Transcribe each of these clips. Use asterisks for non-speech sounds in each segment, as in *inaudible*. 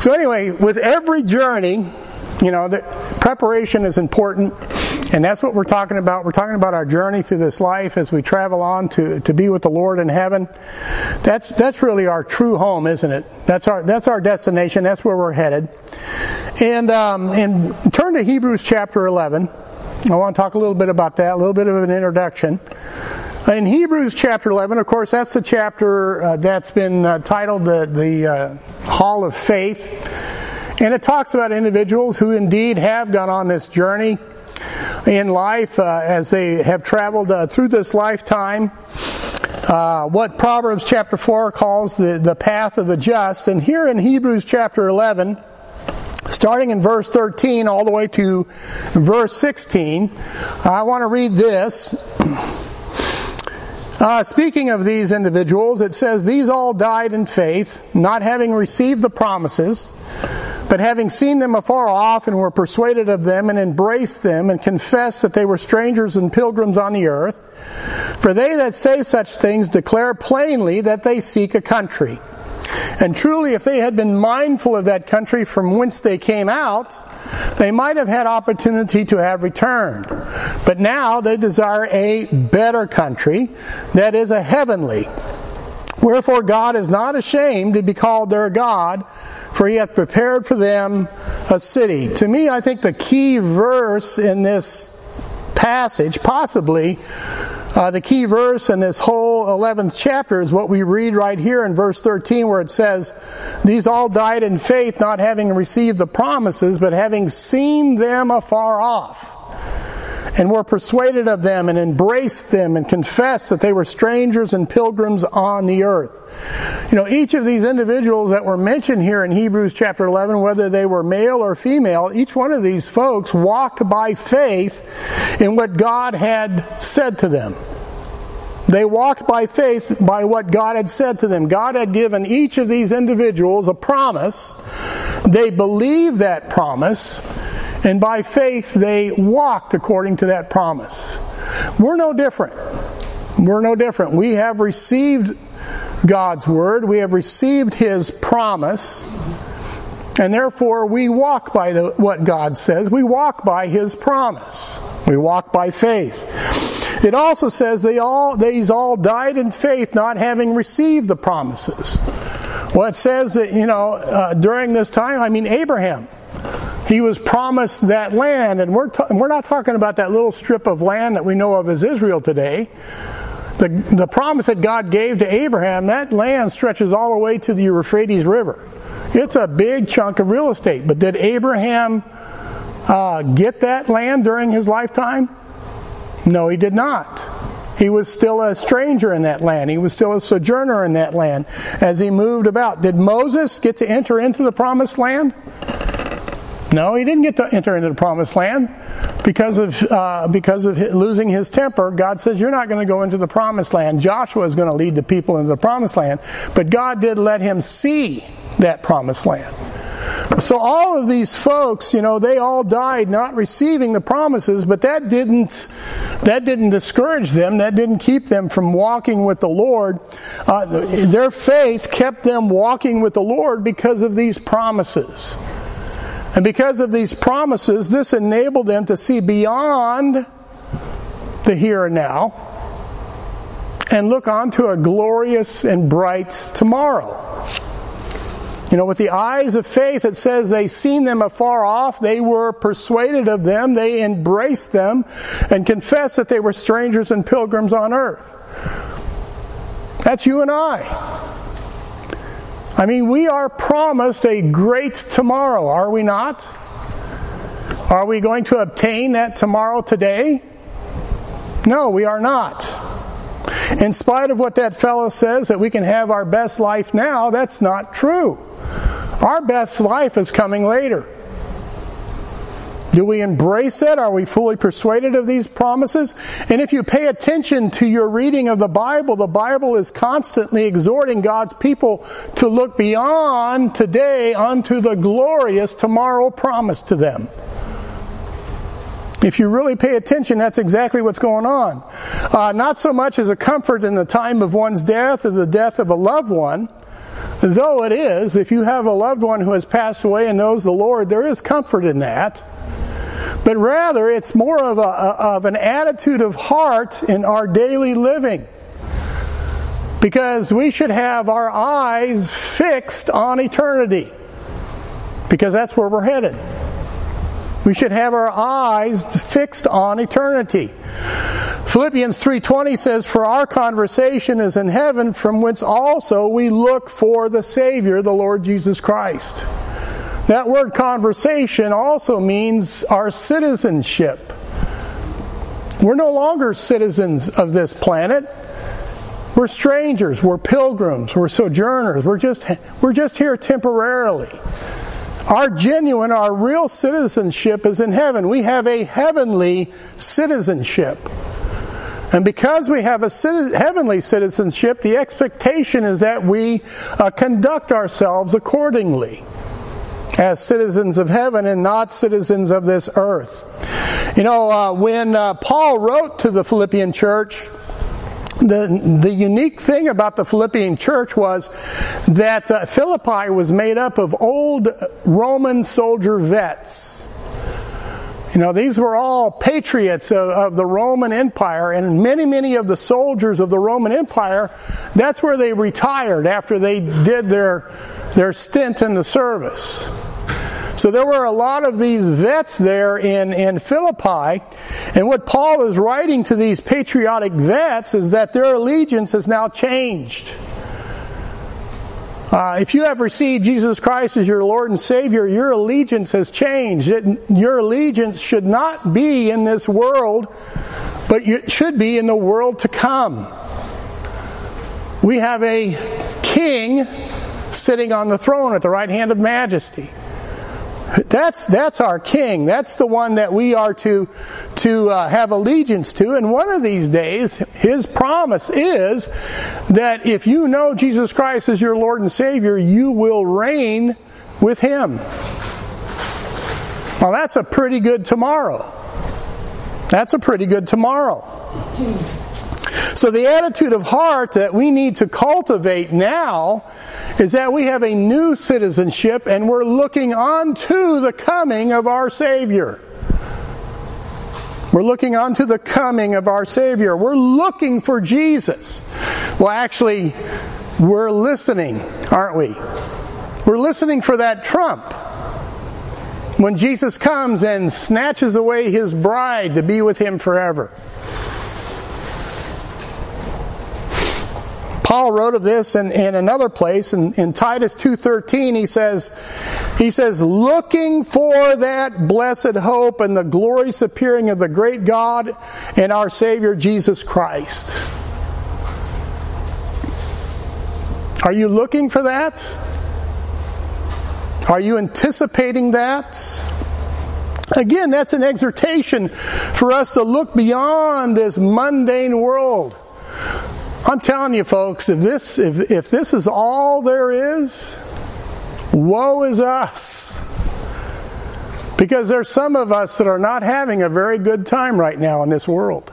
So, anyway, with every journey, you know, the preparation is important, and that's what we're talking about. We're talking about our journey through this life as we travel on to, to be with the Lord in heaven. That's that's really our true home, isn't it? That's our that's our destination. That's where we're headed. And um, and turn to Hebrews chapter eleven. I want to talk a little bit about that, a little bit of an introduction. In Hebrews chapter 11, of course, that's the chapter uh, that's been uh, titled the, the uh, Hall of Faith. And it talks about individuals who indeed have gone on this journey in life uh, as they have traveled uh, through this lifetime. Uh, what Proverbs chapter 4 calls the, the path of the just. And here in Hebrews chapter 11, starting in verse 13 all the way to verse 16, I want to read this. *clears throat* Uh, speaking of these individuals, it says, These all died in faith, not having received the promises, but having seen them afar off and were persuaded of them and embraced them and confessed that they were strangers and pilgrims on the earth. For they that say such things declare plainly that they seek a country. And truly, if they had been mindful of that country from whence they came out, they might have had opportunity to have returned. But now they desire a better country, that is a heavenly. Wherefore God is not ashamed to be called their God, for he hath prepared for them a city. To me, I think the key verse in this passage, possibly, uh, the key verse in this whole 11th chapter is what we read right here in verse 13 where it says, These all died in faith, not having received the promises, but having seen them afar off and were persuaded of them and embraced them and confessed that they were strangers and pilgrims on the earth. You know, each of these individuals that were mentioned here in Hebrews chapter 11, whether they were male or female, each one of these folks walked by faith in what God had said to them. They walked by faith by what God had said to them. God had given each of these individuals a promise. They believed that promise and by faith, they walked according to that promise. We're no different. We're no different. We have received God's word, we have received His promise, and therefore we walk by the, what God says. We walk by His promise. We walk by faith. It also says they all, these all died in faith, not having received the promises. Well, it says that, you know, uh, during this time, I mean, Abraham, he was promised that land, and we're, we're not talking about that little strip of land that we know of as Israel today. The, the promise that God gave to Abraham, that land stretches all the way to the Euphrates River. It's a big chunk of real estate. But did Abraham uh, get that land during his lifetime? No, he did not. He was still a stranger in that land. He was still a sojourner in that land as he moved about. Did Moses get to enter into the promised land? No, he didn't get to enter into the promised land because of uh, because of losing his temper. God says you're not going to go into the promised land. Joshua is going to lead the people into the promised land, but God did let him see that promised land. So all of these folks, you know, they all died not receiving the promises, but that didn't that didn't discourage them. That didn't keep them from walking with the Lord. Uh, their faith kept them walking with the Lord because of these promises. And because of these promises, this enabled them to see beyond the here and now and look on to a glorious and bright tomorrow. You know, with the eyes of faith, it says they seen them afar off, they were persuaded of them, they embraced them, and confessed that they were strangers and pilgrims on earth. That's you and I. I mean, we are promised a great tomorrow, are we not? Are we going to obtain that tomorrow today? No, we are not. In spite of what that fellow says that we can have our best life now, that's not true. Our best life is coming later. Do we embrace it? Are we fully persuaded of these promises? And if you pay attention to your reading of the Bible, the Bible is constantly exhorting God's people to look beyond today unto the glorious tomorrow promised to them. If you really pay attention, that's exactly what's going on. Uh, not so much as a comfort in the time of one's death or the death of a loved one, though it is, if you have a loved one who has passed away and knows the Lord, there is comfort in that. But rather, it's more of, a, of an attitude of heart in our daily living. Because we should have our eyes fixed on eternity. Because that's where we're headed. We should have our eyes fixed on eternity. Philippians 3:20 says for our conversation is in heaven from whence also we look for the savior the Lord Jesus Christ. That word conversation also means our citizenship. We're no longer citizens of this planet. We're strangers, we're pilgrims, we're sojourners. We're just we're just here temporarily. Our genuine, our real citizenship is in heaven. We have a heavenly citizenship. And because we have a heavenly citizenship, the expectation is that we uh, conduct ourselves accordingly as citizens of heaven and not citizens of this earth. You know, uh, when uh, Paul wrote to the Philippian church, the, the unique thing about the Philippian church was that uh, Philippi was made up of old Roman soldier vets. You know, these were all patriots of, of, the Roman Empire, and many, many of the soldiers of the Roman Empire, that's where they retired after they did their, their stint in the service. So there were a lot of these vets there in, in Philippi, and what Paul is writing to these patriotic vets is that their allegiance has now changed. Uh, if you have received Jesus Christ as your Lord and Savior, your allegiance has changed. It, your allegiance should not be in this world, but it should be in the world to come. We have a king sitting on the throne at the right hand of majesty. That's that's our king. That's the one that we are to to uh, have allegiance to. And one of these days, his promise is that if you know Jesus Christ as your Lord and Savior, you will reign with him. Well, that's a pretty good tomorrow. That's a pretty good tomorrow. So the attitude of heart that we need to cultivate now is that we have a new citizenship and we're looking on to the coming of our Savior. We're looking on to the coming of our Savior. We're looking for Jesus. Well, actually, we're listening, aren't we? We're listening for that trump. When Jesus comes and snatches away his bride to be with him forever. Paul wrote of this in, in another place in, in Titus 2.13 he says he says looking for that blessed hope and the glorious appearing of the great God and our Savior Jesus Christ. Are you looking for that? Are you anticipating that? Again, that's an exhortation for us to look beyond this mundane world. I'm telling you, folks, if this if, if this is all there is, woe is us. Because there's some of us that are not having a very good time right now in this world.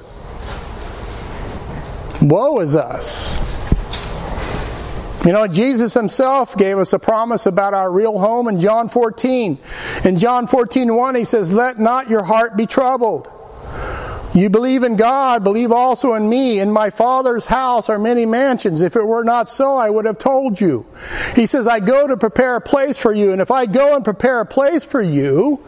Woe is us. You know, Jesus himself gave us a promise about our real home in John 14. In John 14, 1, he says, Let not your heart be troubled. You believe in God, believe also in me. In my Father's house are many mansions. If it were not so, I would have told you. He says, I go to prepare a place for you. And if I go and prepare a place for you,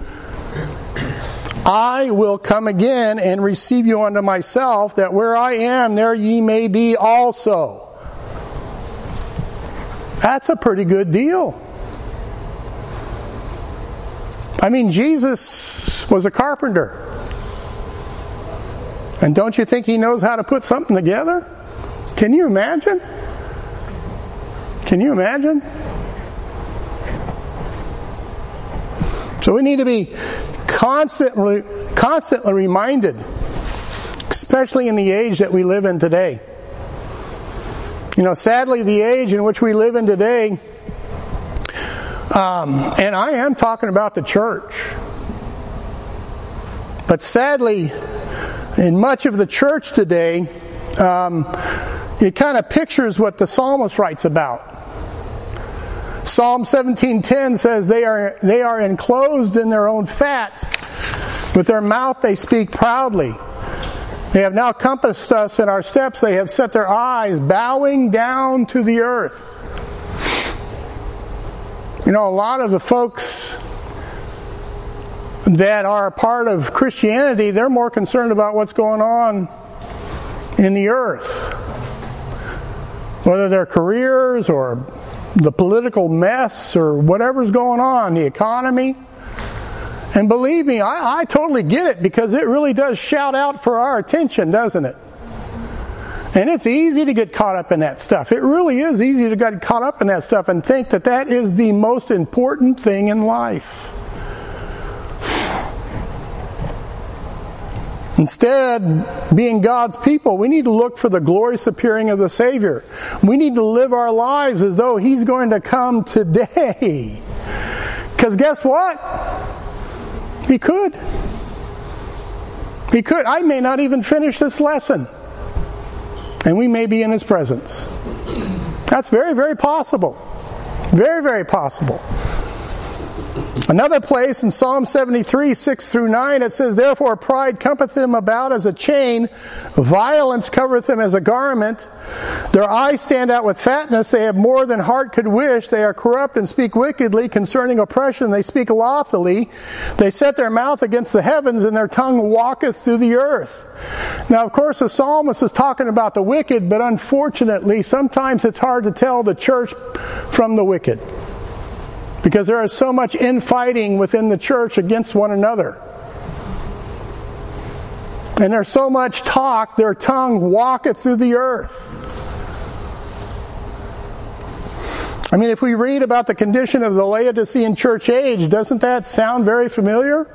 I will come again and receive you unto myself, that where I am, there ye may be also. That's a pretty good deal. I mean, Jesus was a carpenter. And don't you think he knows how to put something together? Can you imagine? Can you imagine? So we need to be constantly constantly reminded, especially in the age that we live in today. You know, sadly, the age in which we live in today, um, and I am talking about the church, but sadly, in much of the church today, um, it kind of pictures what the psalmist writes about. Psalm 17:10 says they are they are enclosed in their own fat. With their mouth they speak proudly. They have now compassed us in our steps. They have set their eyes bowing down to the earth. You know, a lot of the folks that are a part of Christianity, they're more concerned about what's going on in the earth. Whether their careers or the political mess or whatever's going on, the economy. And believe me, I, I totally get it because it really does shout out for our attention, doesn't it? And it's easy to get caught up in that stuff. It really is easy to get caught up in that stuff and think that that is the most important thing in life. Instead, being God's people, we need to look for the glorious appearing of the Savior. We need to live our lives as though He's going to come today. *laughs* Because guess what? He could. He could. I may not even finish this lesson. And we may be in His presence. That's very, very possible. Very, very possible. Another place in Psalm 73, 6 through 9, it says, Therefore pride cometh them about as a chain, violence covereth them as a garment. Their eyes stand out with fatness, they have more than heart could wish. They are corrupt and speak wickedly concerning oppression. They speak loftily. They set their mouth against the heavens, and their tongue walketh through the earth. Now, of course, the psalmist is talking about the wicked, but unfortunately, sometimes it's hard to tell the church from the wicked. Because there is so much infighting within the church against one another. And there's so much talk, their tongue walketh through the earth. I mean, if we read about the condition of the Laodicean church age, doesn't that sound very familiar?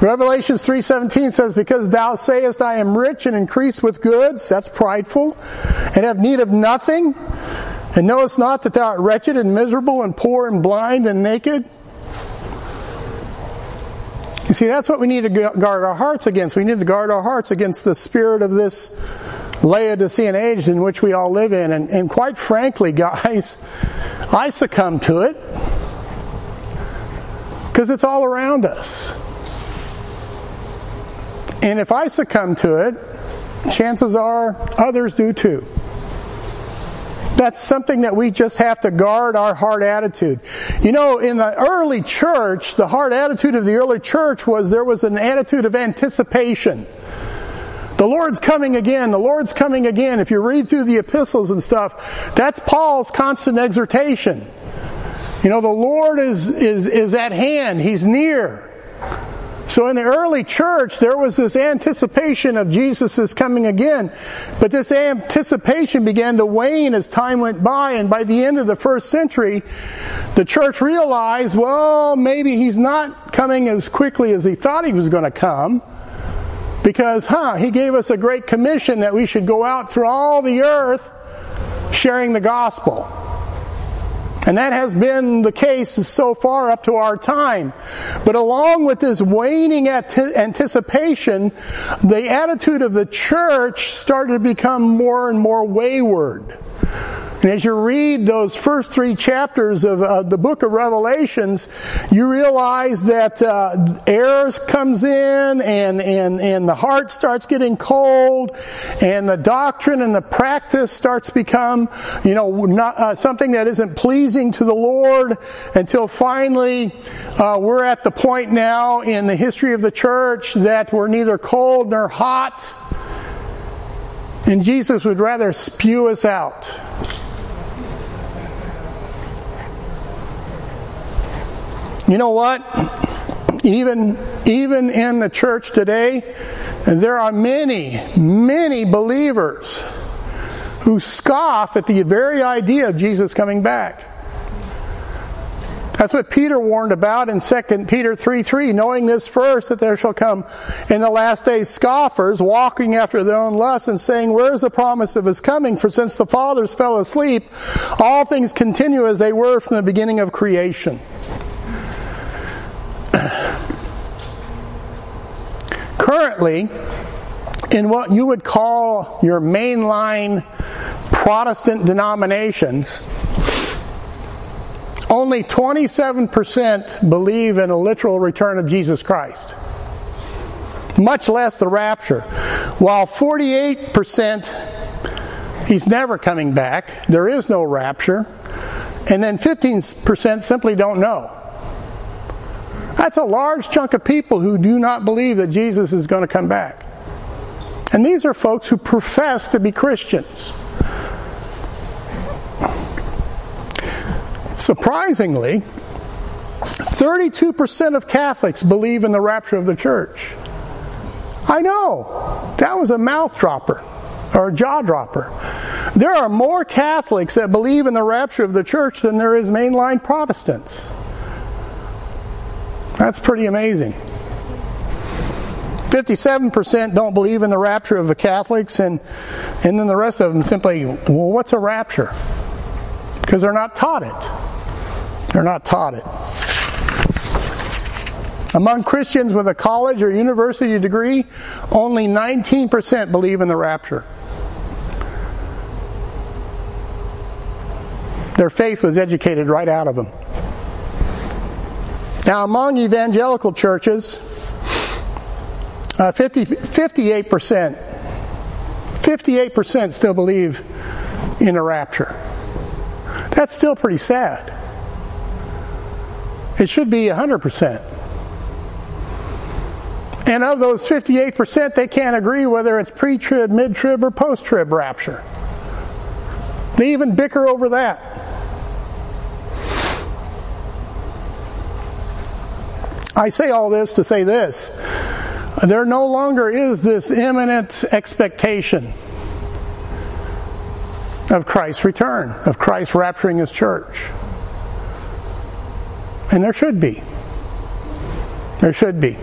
Revelation 3:17 says because thou sayest I am rich and increase with goods that's prideful and have need of nothing and knowest not that thou art wretched and miserable and poor and blind and naked? You see, that's what we need to guard our hearts against. We need to guard our hearts against the spirit of this Laodicean age in which we all live in. And, and quite frankly, guys, *laughs* I succumb to it because it's all around us. And if I succumb to it, chances are others do too. That's something that we just have to guard our heart attitude. You know, in the early church, the heart attitude of the early church was there was an attitude of anticipation. The Lord's coming again. The Lord's coming again. If you read through the epistles and stuff, that's Paul's constant exhortation. You know, the Lord is, is, is at hand. He's near. So in the early church, there was this anticipation of Jesus' coming again. But this anticipation began to wane as time went by. And by the end of the first century, the church realized, well, maybe he's not coming as quickly as he thought he was going to come. Because, huh, he gave us a great commission that we should go out through all the earth sharing the gospel. And that has been the case so far up to our time. But along with this waning anticipation, the attitude of the church started to become more and more wayward. And as you read those first three chapters of uh, the book of Revelations, you realize that uh, comes in and, and, and the heart starts getting cold and the doctrine and the practice starts become, you know, not, uh, something that isn't pleasing to the Lord until finally uh, we're at the point now in the history of the church that we're neither cold nor hot. And Jesus would rather spew us out. You know what? Even, even in the church today, there are many, many believers who scoff at the very idea of Jesus coming back. That's what Peter warned about in 2 Peter 3 3, knowing this first, that there shall come in the last days scoffers, walking after their own lusts, and saying, Where is the promise of his coming? For since the fathers fell asleep, all things continue as they were from the beginning of creation. Currently, in what you would call your mainline Protestant denominations, only 27% believe in a literal return of Jesus Christ, much less the rapture, while 48% he's never coming back, there is no rapture, and then 15% simply don't know. That's a large chunk of people who do not believe that Jesus is going to come back. And these are folks who profess to be Christians. Surprisingly, 32% of Catholics believe in the rapture of the church. I know. That was a mouth dropper or a jaw dropper. There are more Catholics that believe in the rapture of the church than there is mainline Protestants. That's pretty amazing. 57% don't believe in the rapture of the Catholics, and, and then the rest of them simply, well, what's a rapture? Because they're not taught it. They're not taught it. Among Christians with a college or university degree, only 19% believe in the rapture. Their faith was educated right out of them. Now, among evangelical churches, uh, 50, 58%, 58% still believe in a rapture. That's still pretty sad. It should be 100%. And of those 58%, they can't agree whether it's pre trib, mid trib, or post trib rapture. They even bicker over that. I say all this to say this. There no longer is this imminent expectation of Christ's return, of Christ rapturing his church. And there should be. There should be.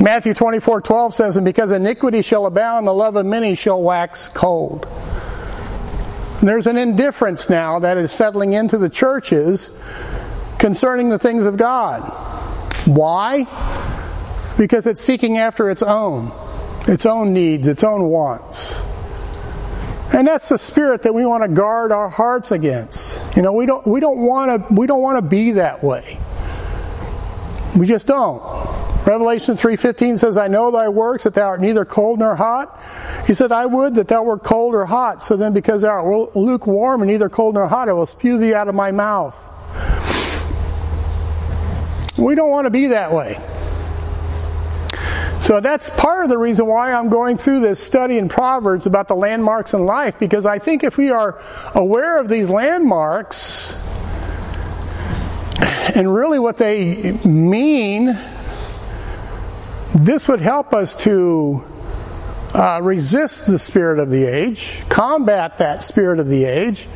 Matthew 24 12 says, And because iniquity shall abound, the love of many shall wax cold. And there's an indifference now that is settling into the churches concerning the things of God. Why? Because it's seeking after its own, its own needs, its own wants. And that's the spirit that we want to guard our hearts against. You know, we don't we don't want to we don't want to be that way. We just don't. Revelation 3:15 says, "I know thy works that thou art neither cold nor hot." He said, "I would that thou wert cold or hot, so then because thou art lukewarm and neither cold nor hot, I will spew thee out of my mouth." We don't want to be that way. So that's part of the reason why I'm going through this study in Proverbs about the landmarks in life, because I think if we are aware of these landmarks and really what they mean, this would help us to uh, resist the spirit of the age, combat that spirit of the age,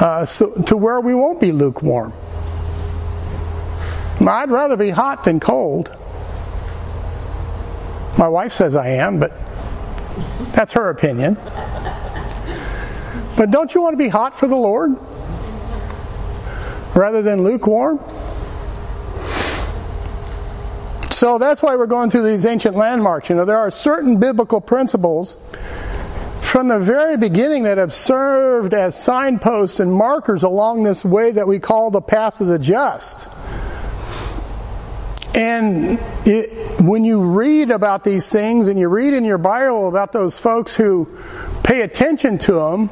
uh, so, to where we won't be lukewarm. I'd rather be hot than cold. My wife says I am, but that's her opinion. But don't you want to be hot for the Lord rather than lukewarm? So that's why we're going through these ancient landmarks. You know, there are certain biblical principles from the very beginning that have served as signposts and markers along this way that we call the path of the just. And it, when you read about these things and you read in your Bible about those folks who pay attention to them,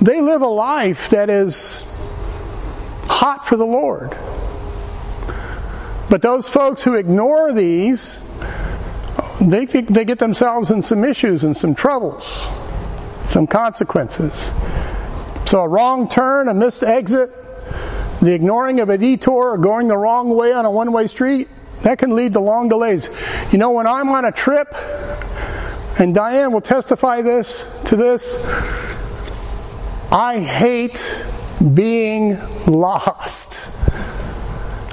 they live a life that is hot for the Lord. But those folks who ignore these, they, they get themselves in some issues and some troubles, some consequences. So a wrong turn, a missed exit, the ignoring of a detour or going the wrong way on a one way street, that can lead to long delays. You know, when I'm on a trip, and Diane will testify this to this, I hate being lost.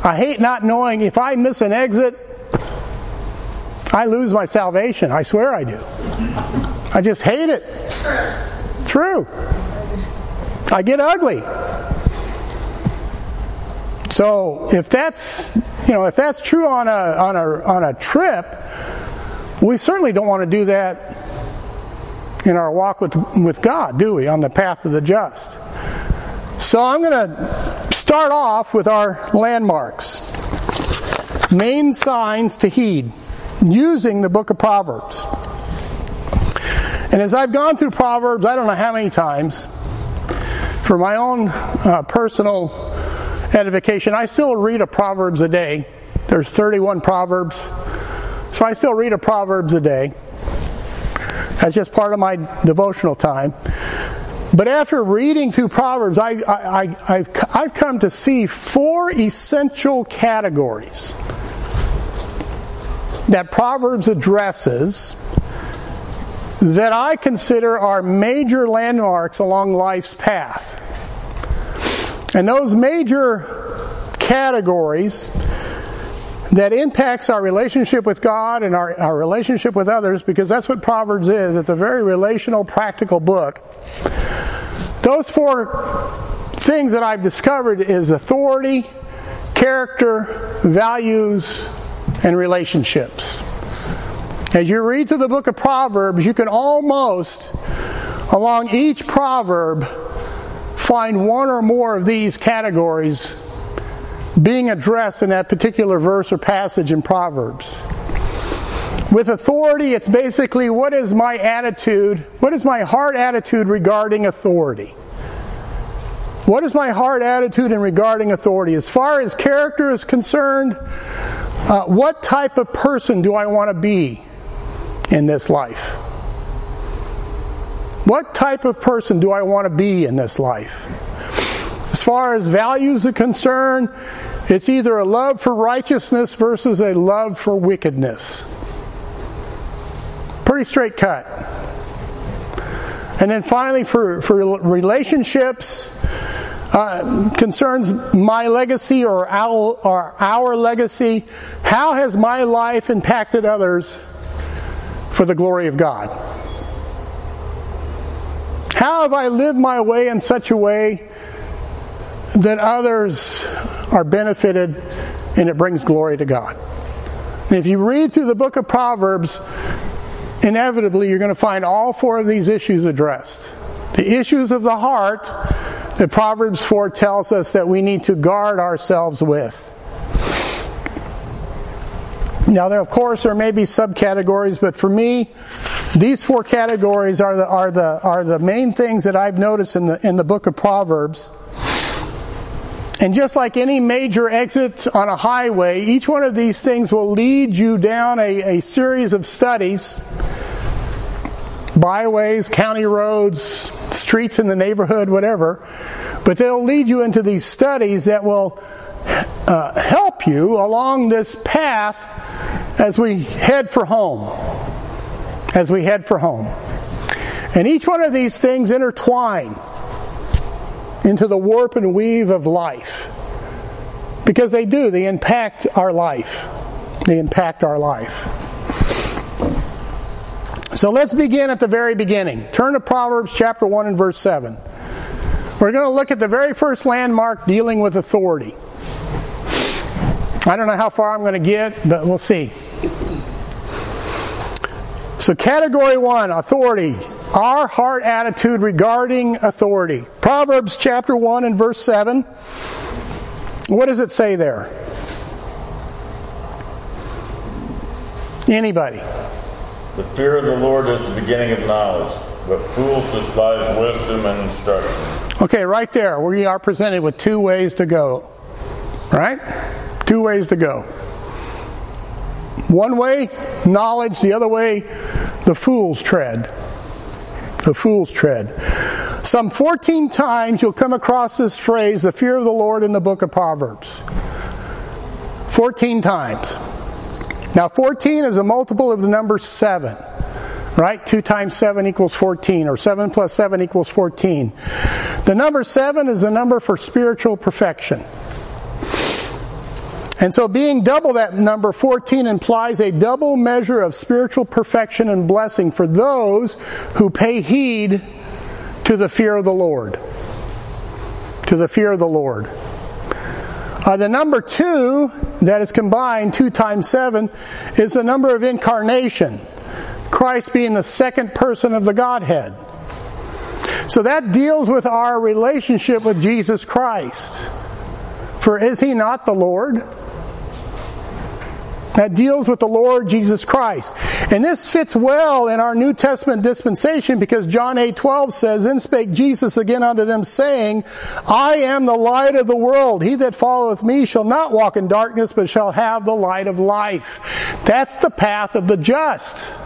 I hate not knowing if I miss an exit, I lose my salvation. I swear I do. I just hate it. True. I get ugly. So if that's you know if that's true on a on a on a trip, we certainly don't want to do that in our walk with with God, do we? On the path of the just. So I'm going to start off with our landmarks, main signs to heed, using the book of Proverbs. And as I've gone through Proverbs, I don't know how many times, for my own uh, personal edification, I still read a Proverbs a day. There's 31 Proverbs. So I still read a Proverbs a day. That's just part of my devotional time. But after reading through Proverbs, I, have I've come to see four essential categories that Proverbs addresses that I consider are major landmarks along life's path. And those major categories that impacts our relationship with God and our, our relationship with others, because that's what Proverbs is. It's a very relational, practical book. Those four things that I've discovered is authority, character, values, and relationships. As you read through the book of Proverbs, you can almost, along each proverb, find one or more of these categories being addressed in that particular verse or passage in Proverbs. With authority, it's basically what is my attitude, what is my heart attitude regarding authority? What is my heart attitude in regarding authority? As far as character is concerned, uh, what type of person do I want to be in this life? What type of person do I want to be in this life? As far as values are concerned, it's either a love for righteousness versus a love for wickedness. Pretty straight cut. And then finally, for, for relationships, uh, concerns my legacy or our, or our legacy. How has my life impacted others for the glory of God? How have I lived my way in such a way that others are benefited and it brings glory to God. And if you read through the book of Proverbs, inevitably you're going to find all four of these issues addressed. The issues of the heart that Proverbs 4 tells us that we need to guard ourselves with. Now, there, of course, there may be subcategories, but for me, these four categories are the, are the, are the main things that I've noticed in the, in the book of Proverbs and just like any major exit on a highway, each one of these things will lead you down a, a series of studies byways, county roads, streets in the neighborhood, whatever. But they'll lead you into these studies that will uh, help you along this path as we head for home. As we head for home. And each one of these things intertwine into the warp and weave of life. Because they do, they impact our life. They impact our life. So let's begin at the very beginning. Turn to Proverbs chapter 1 and verse 7. We're going to look at the very first landmark dealing with authority. I don't know how far I'm going to get, but we'll see. So, category one authority our heart attitude regarding authority. Proverbs chapter 1 and verse 7. What does it say there? Anybody? The fear of the Lord is the beginning of knowledge, but fools despise wisdom and instruction. Okay, right there, we are presented with two ways to go. Right? Two ways to go. One way, knowledge, the other way, the fool's tread the fool's tread. Some 14 times you'll come across this phrase, the fear of the Lord, in the book of Proverbs. 14 times. Now, 14 is a multiple of the number 7. Right? 2 times 7 equals 14, or 7 plus 7 equals 14. The number 7 is the number for spiritual perfection. And so being double that number 14 implies a double measure of spiritual perfection and blessing for those who pay heed to the fear of the Lord. To the fear of the Lord. Uh, the number two that is combined, two times seven, is the number of incarnation. Christ being the second person of the Godhead. So that deals with our relationship with Jesus Christ. For is he not the Lord? That deals with the Lord Jesus Christ. And this fits well in our New Testament dispensation because John 8 12 says, Then spake Jesus again unto them, saying, I am the light of the world. He that followeth me shall not walk in darkness, but shall have the light of life. That's the path of the just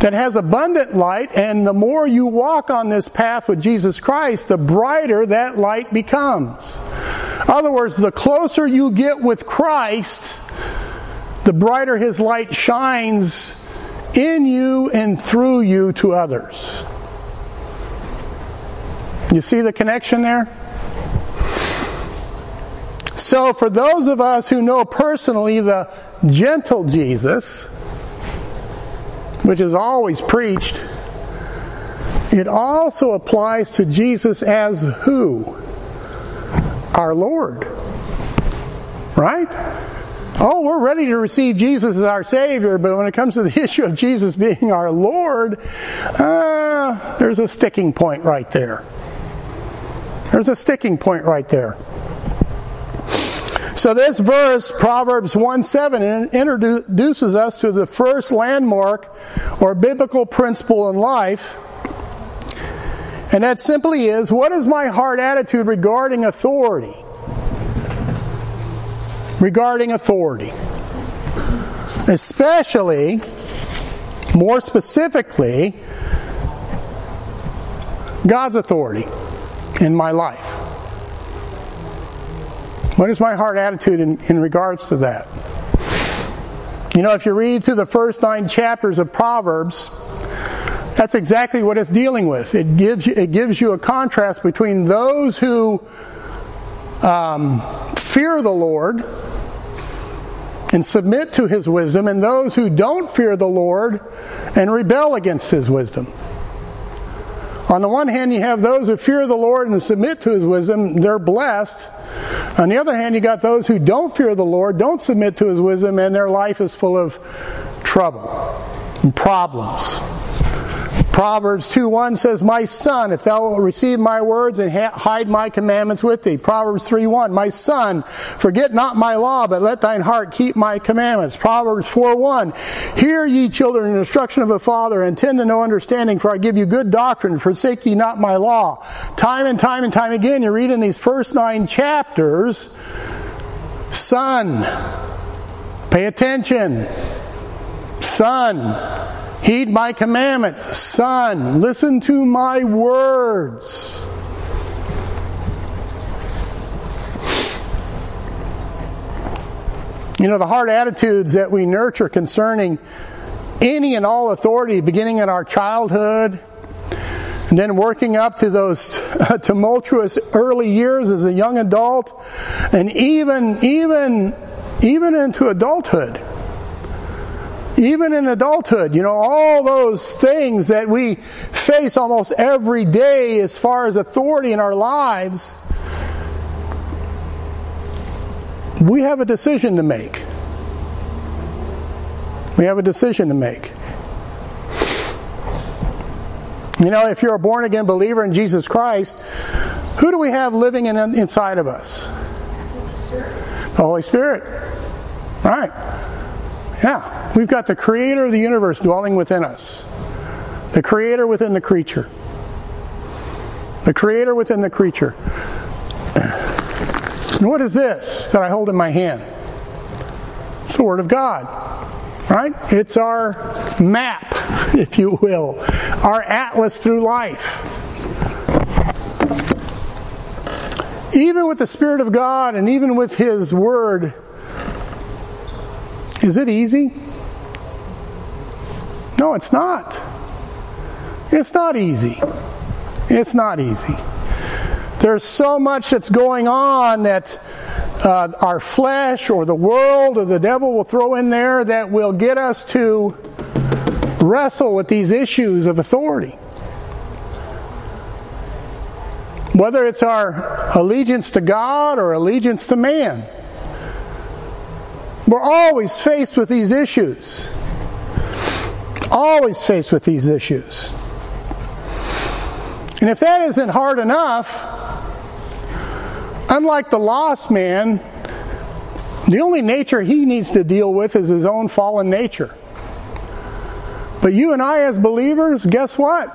that has abundant light, and the more you walk on this path with Jesus Christ, the brighter that light becomes. In other words, the closer you get with Christ, the brighter his light shines in you and through you to others. You see the connection there? So, for those of us who know personally the gentle Jesus, which is always preached, it also applies to Jesus as who? Our Lord. Right? Oh, we're ready to receive Jesus as our Savior, but when it comes to the *laughs* issue of Jesus being our Lord, uh, there's a sticking point right there. There's a sticking point right there. So this verse, Proverbs 1 7, introduces us to the first landmark or biblical principle in life. And that simply is what is my heart attitude regarding authority? Regarding authority. Especially, more specifically, God's authority in my life. What is my heart attitude in, in regards to that? You know, if you read through the first nine chapters of Proverbs, that's exactly what it's dealing with. It gives you, it gives you a contrast between those who um, fear the Lord and submit to his wisdom, and those who don't fear the Lord and rebel against his wisdom. On the one hand, you have those who fear the Lord and submit to his wisdom, they're blessed. On the other hand, you got those who don't fear the Lord, don't submit to his wisdom, and their life is full of trouble and problems. Proverbs 2 1 says, My son, if thou wilt receive my words and hide my commandments with thee. Proverbs 3 1, My son, forget not my law, but let thine heart keep my commandments. Proverbs 4 1, Hear ye children the instruction of a father, and tend to no understanding, for I give you good doctrine, forsake ye not my law. Time and time and time again, you read in these first nine chapters, Son, pay attention. Son, Heed my commandments. Son, listen to my words. You know, the hard attitudes that we nurture concerning any and all authority, beginning in our childhood, and then working up to those *laughs* tumultuous early years as a young adult, and even, even, even into adulthood even in adulthood, you know, all those things that we face almost every day as far as authority in our lives, we have a decision to make. We have a decision to make. You know, if you're a born again believer in Jesus Christ, who do we have living in, inside of us? The Holy Spirit. All right. Yeah, we've got the creator of the universe dwelling within us. The creator within the creature. The creator within the creature. And what is this that I hold in my hand? It's the Word of God. Right? It's our map, *laughs* if you will, our atlas through life. Even with the Spirit of God and even with His Word, is it easy? No, it's not. It's not easy. It's not easy. There's so much that's going on that uh, our flesh or the world or the devil will throw in there that will get us to wrestle with these issues of authority. Whether it's our allegiance to God or allegiance to man. We're always faced with these issues. Always faced with these issues. And if that isn't hard enough, unlike the lost man, the only nature he needs to deal with is his own fallen nature. But you and I, as believers, guess what?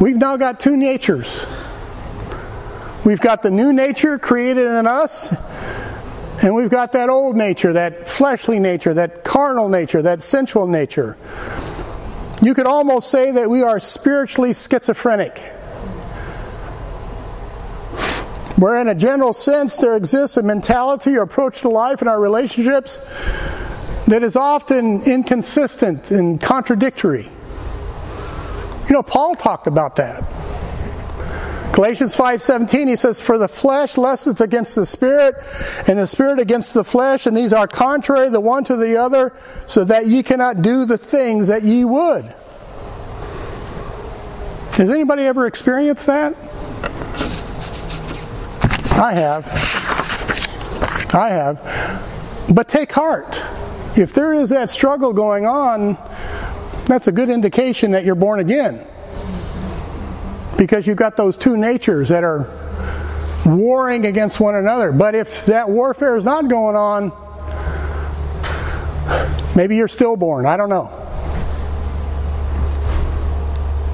We've now got two natures. We've got the new nature created in us, and we've got that old nature, that fleshly nature, that carnal nature, that sensual nature. You could almost say that we are spiritually schizophrenic. Where, in a general sense, there exists a mentality or approach to life and our relationships that is often inconsistent and contradictory. You know, Paul talked about that. Galatians 5:17 he says for the flesh lusteth against the spirit and the spirit against the flesh and these are contrary the one to the other so that ye cannot do the things that ye would. Has anybody ever experienced that? I have. I have. But take heart. If there is that struggle going on, that's a good indication that you're born again because you've got those two natures that are warring against one another. But if that warfare is not going on, maybe you're stillborn. I don't know.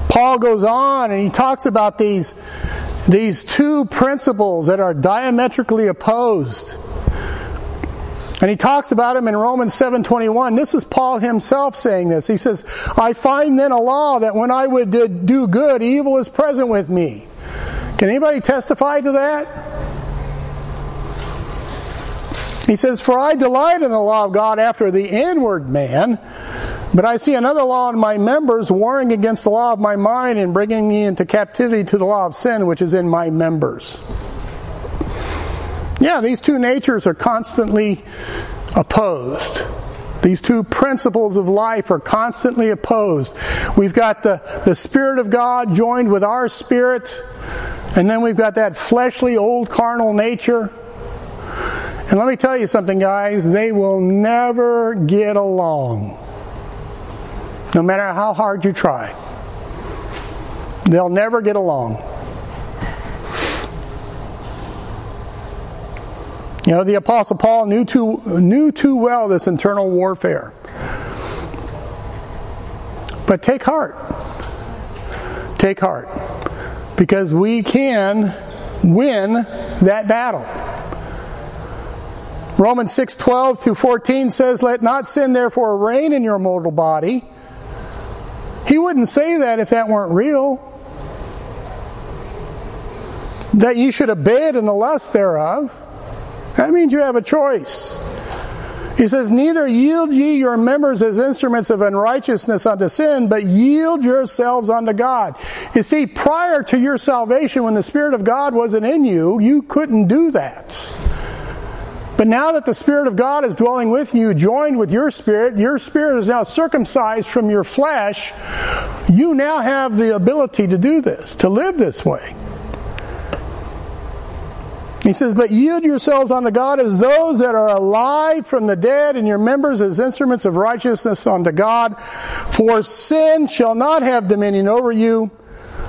Paul goes on and he talks about these, these two principles that are diametrically opposed. And he talks about him in Romans 7:21. This is Paul himself saying this. He says, "I find then a law that when I would do good, evil is present with me." Can anybody testify to that? He says, "For I delight in the law of God after the inward man, but I see another law in my members warring against the law of my mind and bringing me into captivity to the law of sin which is in my members." Yeah, these two natures are constantly opposed. These two principles of life are constantly opposed. We've got the, the Spirit of God joined with our spirit, and then we've got that fleshly, old carnal nature. And let me tell you something, guys, they will never get along. No matter how hard you try, they'll never get along. You know, the Apostle Paul knew too, knew too well this internal warfare. But take heart. Take heart. Because we can win that battle. Romans 6:12 through 14 says, "Let not sin therefore reign in your mortal body." He wouldn't say that if that weren't real. That you should obey it in the lust thereof. That means you have a choice. He says, Neither yield ye your members as instruments of unrighteousness unto sin, but yield yourselves unto God. You see, prior to your salvation, when the Spirit of God wasn't in you, you couldn't do that. But now that the Spirit of God is dwelling with you, joined with your spirit, your spirit is now circumcised from your flesh, you now have the ability to do this, to live this way. He says, But yield yourselves unto God as those that are alive from the dead, and your members as instruments of righteousness unto God. For sin shall not have dominion over you,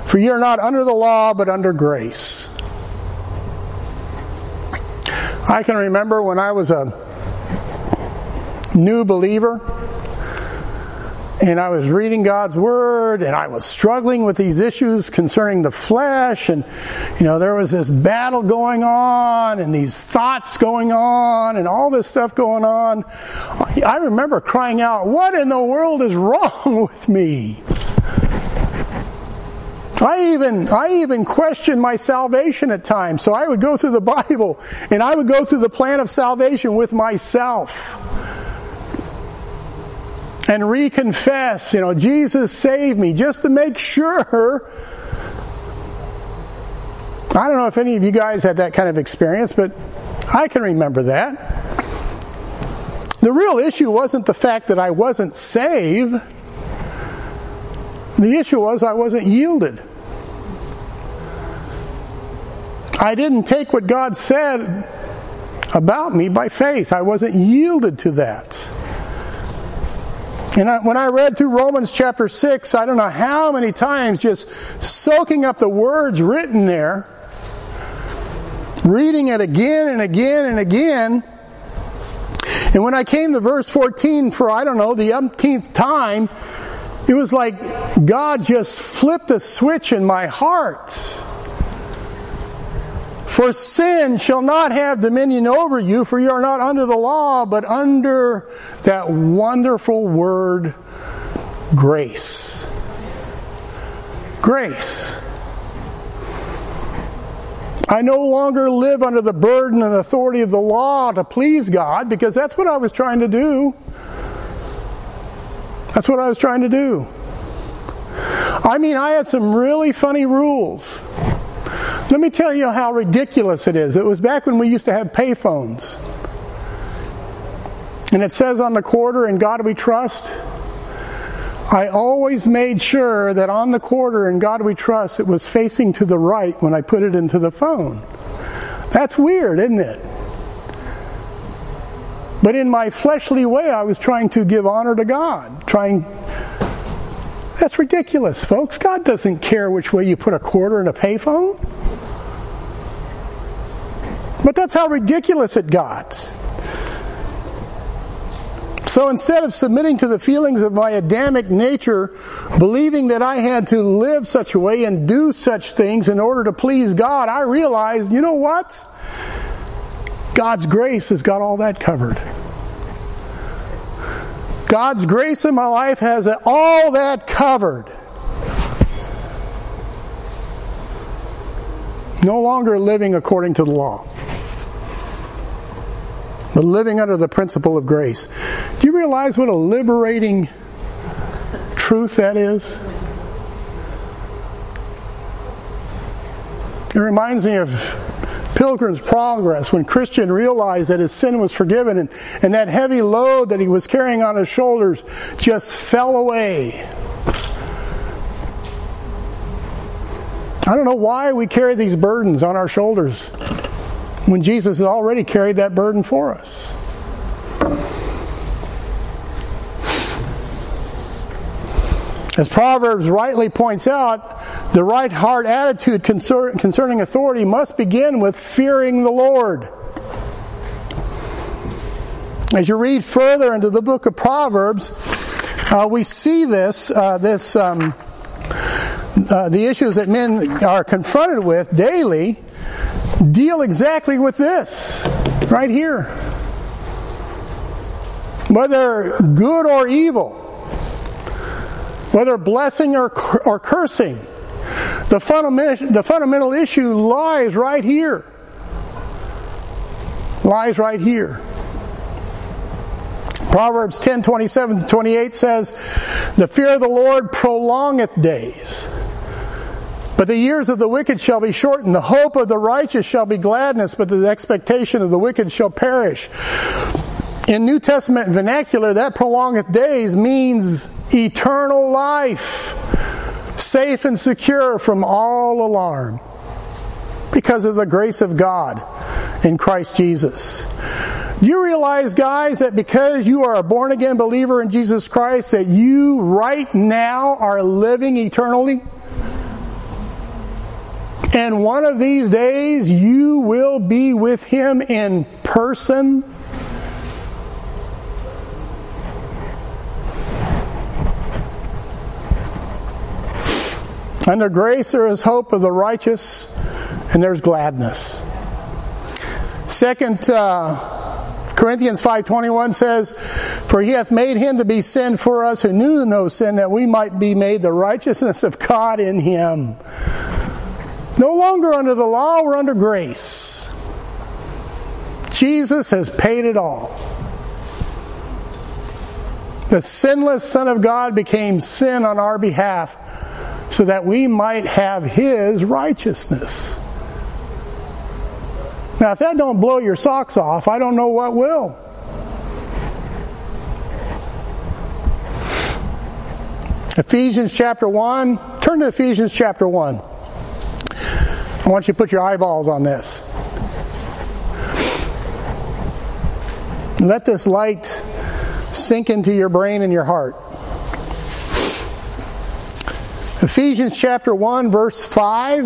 for ye are not under the law, but under grace. I can remember when I was a new believer and I was reading God's Word, and I was struggling with these issues concerning the flesh, and you know, there was this battle going on, and these thoughts going on, and all this stuff going on. I remember crying out, What in the world is wrong *laughs* with me? I even I even questioned my salvation at times. So I would go through the Bible and I would go through the plan of salvation with myself and reconfess, you know, Jesus saved me, just to make sure. I don't know if any of you guys had that kind of experience, but I can remember that. The real issue wasn't the fact that I wasn't saved. The issue was I wasn't yielded. I didn't take what God said about me by faith. I wasn't yielded to that. And I, when I read through Romans chapter 6, I don't know how many times just soaking up the words written there, reading it again and again and again. And when I came to verse 14 for, I don't know, the umpteenth time, it was like God just flipped a switch in my heart. For sin shall not have dominion over you, for you are not under the law, but under that wonderful word, grace. Grace. I no longer live under the burden and authority of the law to please God because that's what I was trying to do. That's what I was trying to do. I mean, I had some really funny rules. Let me tell you how ridiculous it is. It was back when we used to have payphones. And it says on the quarter, In God we trust. I always made sure that on the quarter, In God we trust, it was facing to the right when I put it into the phone. That's weird, isn't it? But in my fleshly way, I was trying to give honor to God. Trying. That's ridiculous, folks. God doesn't care which way you put a quarter in a payphone. But that's how ridiculous it got. So instead of submitting to the feelings of my Adamic nature, believing that I had to live such a way and do such things in order to please God, I realized, you know what? God's grace has got all that covered. God's grace in my life has all that covered. No longer living according to the law but living under the principle of grace. Do you realize what a liberating truth that is? It reminds me of Pilgrim's Progress when Christian realized that his sin was forgiven and, and that heavy load that he was carrying on his shoulders just fell away. I don't know why we carry these burdens on our shoulders when Jesus has already carried that burden for us. As Proverbs rightly points out, the right heart attitude concerning authority must begin with fearing the Lord. As you read further into the book of Proverbs, uh, we see this, uh, this um, uh, the issues that men are confronted with daily deal exactly with this right here. Whether good or evil, whether blessing or, or cursing, the fundamental, the fundamental issue lies right here. Lies right here. Proverbs 10 27 to 28 says, The fear of the Lord prolongeth days but the years of the wicked shall be shortened. The hope of the righteous shall be gladness, but the expectation of the wicked shall perish. In New Testament vernacular, that prolongeth days means eternal life, safe and secure from all alarm, because of the grace of God in Christ Jesus. Do you realize, guys, that because you are a born again believer in Jesus Christ, that you right now are living eternally? And one of these days you will be with him in person. Under grace there is hope of the righteous, and there's gladness. Second uh, Corinthians 5.21 says, For he hath made him to be sin for us who knew no sin, that we might be made the righteousness of God in him. No longer under the law, we're under grace. Jesus has paid it all. The sinless Son of God became sin on our behalf so that we might have His righteousness. Now, if that don't blow your socks off, I don't know what will. Ephesians chapter 1. Turn to Ephesians chapter 1. I want you to put your eyeballs on this. Let this light sink into your brain and your heart. Ephesians chapter 1, verse 5.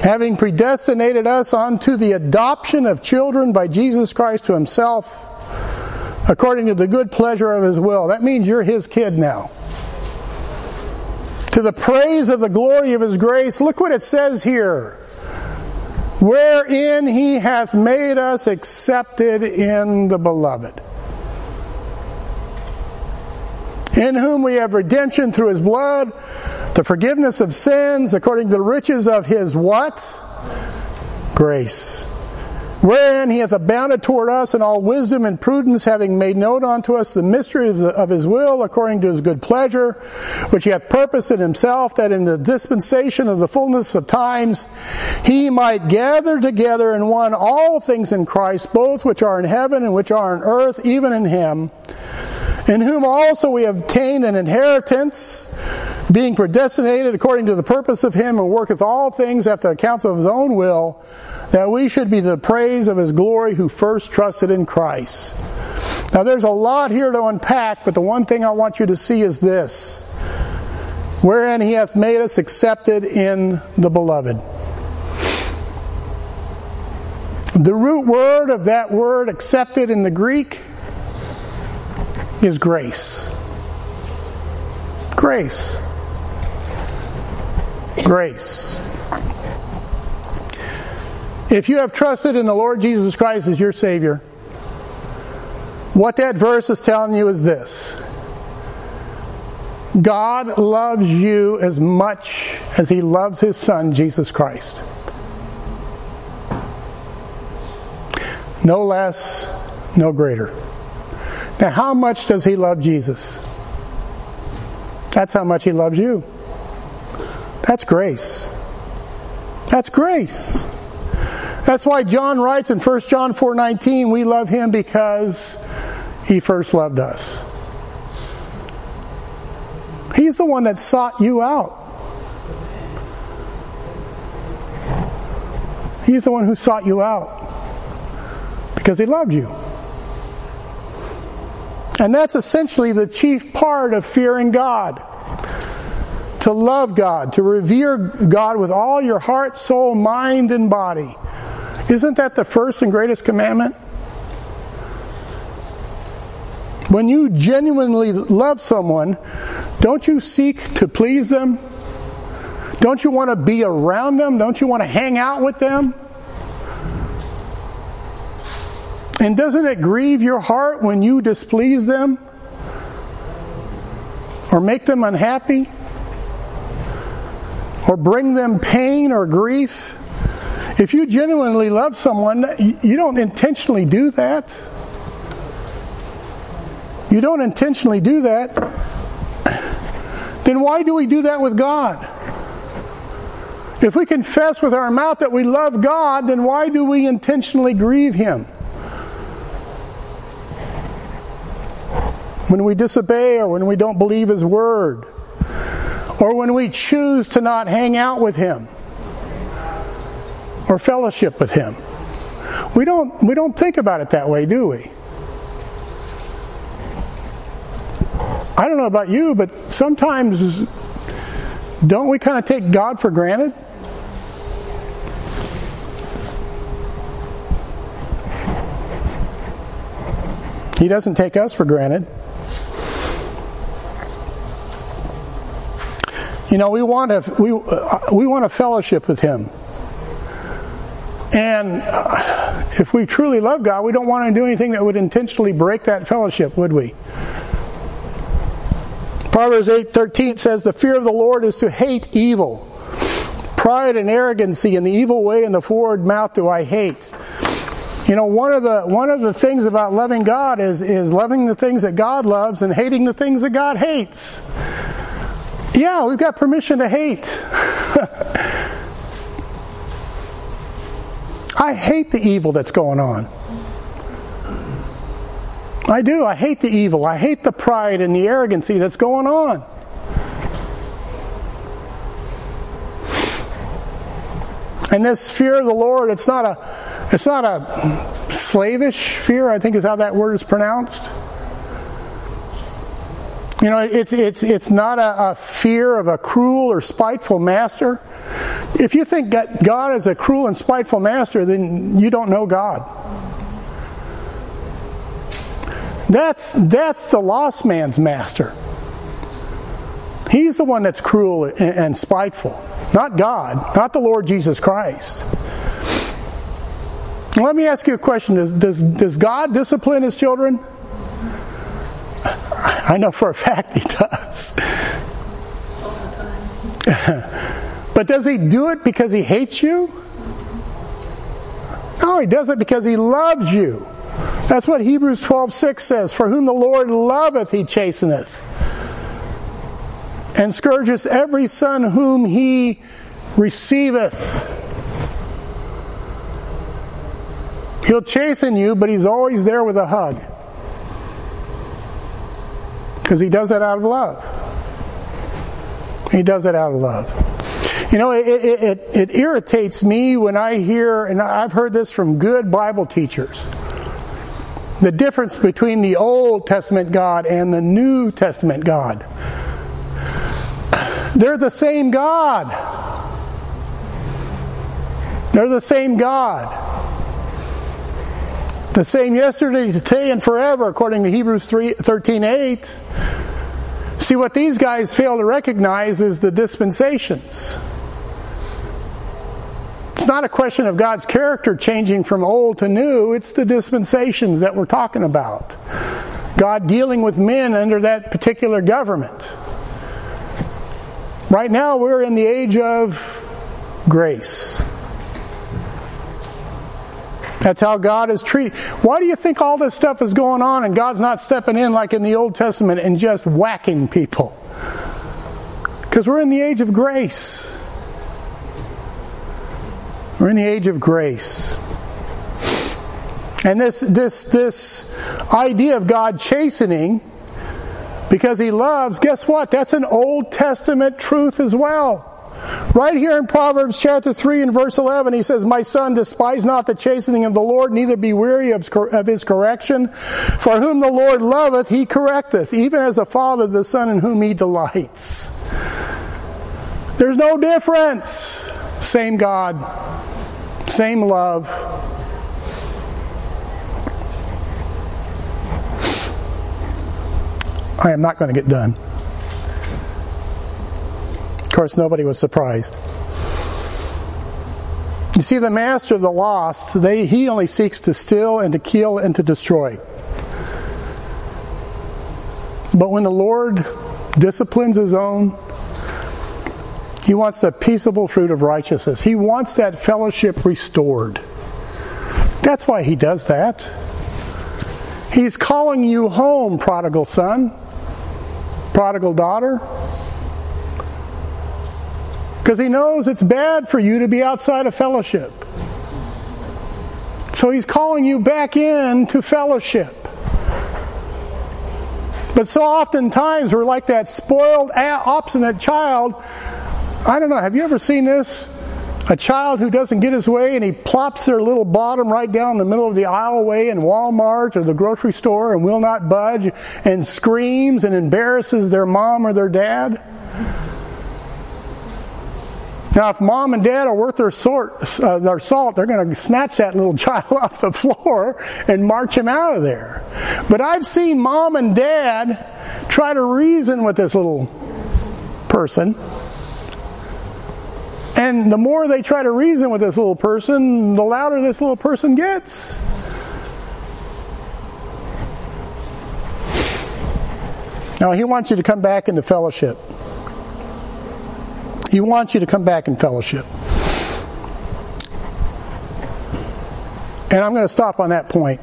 Having predestinated us unto the adoption of children by Jesus Christ to himself, according to the good pleasure of his will. That means you're his kid now. To the praise of the glory of his grace. Look what it says here. Wherein he hath made us accepted in the beloved in whom we have redemption through his blood, the forgiveness of sins according to the riches of his what? Grace. Wherein he hath abounded toward us in all wisdom and prudence, having made known unto us the mystery of his will, according to his good pleasure, which he hath purposed in himself, that in the dispensation of the fullness of times he might gather together in one all things in Christ, both which are in heaven and which are on earth, even in him in whom also we have obtained an inheritance, being predestinated according to the purpose of him who worketh all things after the counsel of his own will, that we should be the praise of his glory who first trusted in Christ. Now there's a lot here to unpack, but the one thing I want you to see is this. Wherein he hath made us accepted in the beloved. The root word of that word accepted in the Greek is grace. Grace. Grace. If you have trusted in the Lord Jesus Christ as your Savior, what that verse is telling you is this God loves you as much as He loves His Son, Jesus Christ. No less, no greater. Now, how much does he love Jesus? That's how much he loves you. That's grace. That's grace. That's why John writes in 1 John 4:19, we love him because he first loved us. He's the one that sought you out. He's the one who sought you out because he loved you. And that's essentially the chief part of fearing God. To love God, to revere God with all your heart, soul, mind, and body. Isn't that the first and greatest commandment? When you genuinely love someone, don't you seek to please them? Don't you want to be around them? Don't you want to hang out with them? And doesn't it grieve your heart when you displease them? Or make them unhappy? Or bring them pain or grief? If you genuinely love someone, you don't intentionally do that. You don't intentionally do that. Then why do we do that with God? If we confess with our mouth that we love God, then why do we intentionally grieve Him? When we disobey or when we don't believe His word, or when we choose to not hang out with Him or fellowship with Him. We don't, we don't think about it that way, do we? I don't know about you, but sometimes don't we kind of take God for granted? He doesn't take us for granted. You know, we want to we uh, we want to fellowship with Him, and uh, if we truly love God, we don't want to do anything that would intentionally break that fellowship, would we? Proverbs eight thirteen says, "The fear of the Lord is to hate evil." Pride and arrogancy and the evil way and the forward mouth do I hate. You know, one of the one of the things about loving God is is loving the things that God loves and hating the things that God hates. Yeah, we've got permission to hate. *laughs* I hate the evil that's going on. I do. I hate the evil. I hate the pride and the arrogancy that's going on. And this fear of the Lord, it's not a it's not a slavish fear, I think is how that word is pronounced. You know, it's, it's, it's not a, a, fear of a cruel or spiteful master. If you think God is a cruel and spiteful master, then you don't know God. That's, that's the lost man's master. He's the one that's cruel and, and spiteful, not God, not the Lord Jesus Christ. Let me ask you a question Does, does, does God discipline his children? I know for a fact he does. *laughs* but does he do it because he hates you? No, he does it because he loves you. That's what Hebrews 12:6 says, "For whom the Lord loveth he chasteneth, and scourgeth every son whom he receiveth." He'll chasten you, but he's always there with a hug. Because he does that out of love. He does it out of love. You know, it, it, it, it irritates me when I hear, and I've heard this from good Bible teachers, the difference between the Old Testament God and the New Testament God. They're the same God. They're the same God. The same yesterday, today, and forever, according to Hebrews 3, 13 8. See, what these guys fail to recognize is the dispensations. It's not a question of God's character changing from old to new, it's the dispensations that we're talking about. God dealing with men under that particular government. Right now, we're in the age of grace. That's how God is treating. Why do you think all this stuff is going on and God's not stepping in like in the Old Testament and just whacking people? Because we're in the age of grace. We're in the age of grace. And this this this idea of God chastening because he loves, guess what? That's an Old Testament truth as well. Right here in Proverbs chapter 3 and verse 11, he says, My son, despise not the chastening of the Lord, neither be weary of, his correction. For whom the Lord loveth, he correcteth, even as a father the son in whom he delights. There's no difference. Same God, same love. I am not going to get done course, nobody was surprised. You see, the master of the lost, they, he only seeks to steal and to kill and to destroy. But when the Lord disciplines his own, he wants the peaceable fruit of righteousness. He wants that fellowship restored. That's why he does that. He's calling you home, prodigal son, prodigal daughter because he knows it's bad for you to be outside of fellowship. So he's calling you back in to fellowship. But so oftentimes we're like that spoiled, obstinate child. I don't know, have you ever seen this? A child who doesn't get his way and he plops their little bottom right down in the middle of the aisleway in Walmart or the grocery store and will not budge and screams and embarrasses their mom or their dad. Now, if mom and dad are worth their, sort, uh, their salt, they're going to snatch that little *laughs* child off the floor and march him out of there. But I've seen mom and dad try to reason with this little person. And the more they try to reason with this little person, the louder this little person gets. Now, he wants you to come back into fellowship. He wants you to come back in fellowship. And I'm going to stop on that point.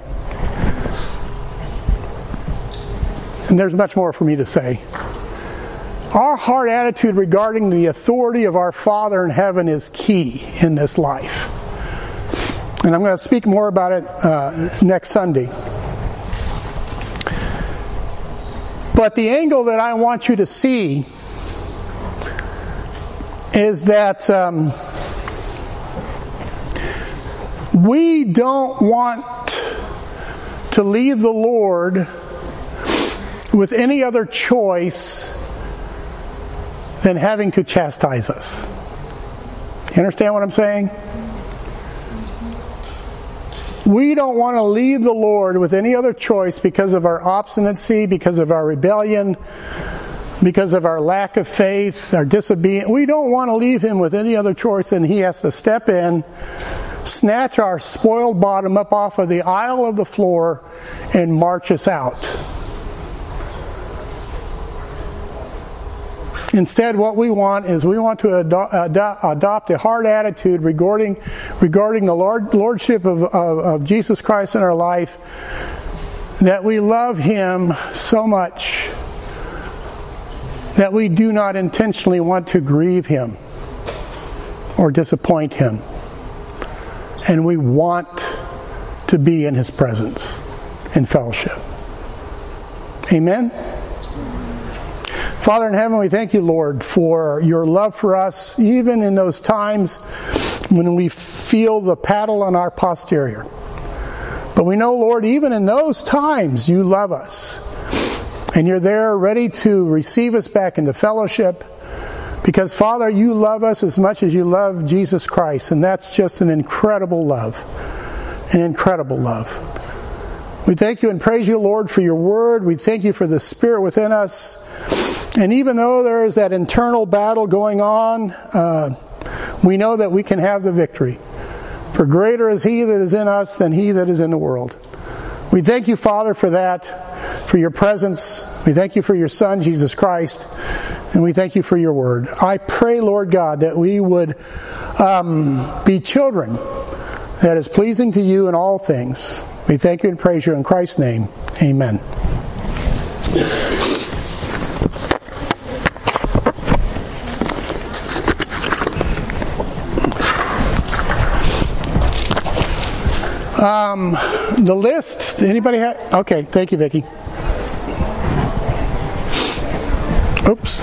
And there's much more for me to say. Our heart attitude regarding the authority of our Father in heaven is key in this life. And I'm going to speak more about it uh, next Sunday. But the angle that I want you to see is that um, we don't want to leave the Lord with any other choice than having to chastise us. You understand what I'm saying? We don't want to leave the Lord with any other choice because of our obstinacy, because of our rebellion, because of our lack of faith, our disobedience. We don't want to leave Him with any other choice than He has to step in, snatch our spoiled bottom up off of the aisle of the floor, and march us out. Instead, what we want is we want to ado- adopt a hard attitude regarding, regarding the Lord, Lordship of, of, of Jesus Christ in our life, that we love Him so much that we do not intentionally want to grieve Him or disappoint Him. And we want to be in His presence in fellowship. Amen? Father in heaven, we thank you, Lord, for your love for us, even in those times when we feel the paddle on our posterior. But we know, Lord, even in those times, you love us. And you're there ready to receive us back into fellowship. Because, Father, you love us as much as you love Jesus Christ. And that's just an incredible love. An incredible love. We thank you and praise you, Lord, for your word. We thank you for the Spirit within us. And even though there is that internal battle going on, uh, we know that we can have the victory. For greater is He that is in us than He that is in the world. We thank you, Father, for that, for your presence. We thank you for your Son, Jesus Christ. And we thank you for your word. I pray, Lord God, that we would um, be children that is pleasing to you in all things. We thank you and praise you in Christ's name. Amen. Um, the list. Anybody have? Okay, thank you, Vicki. Oops.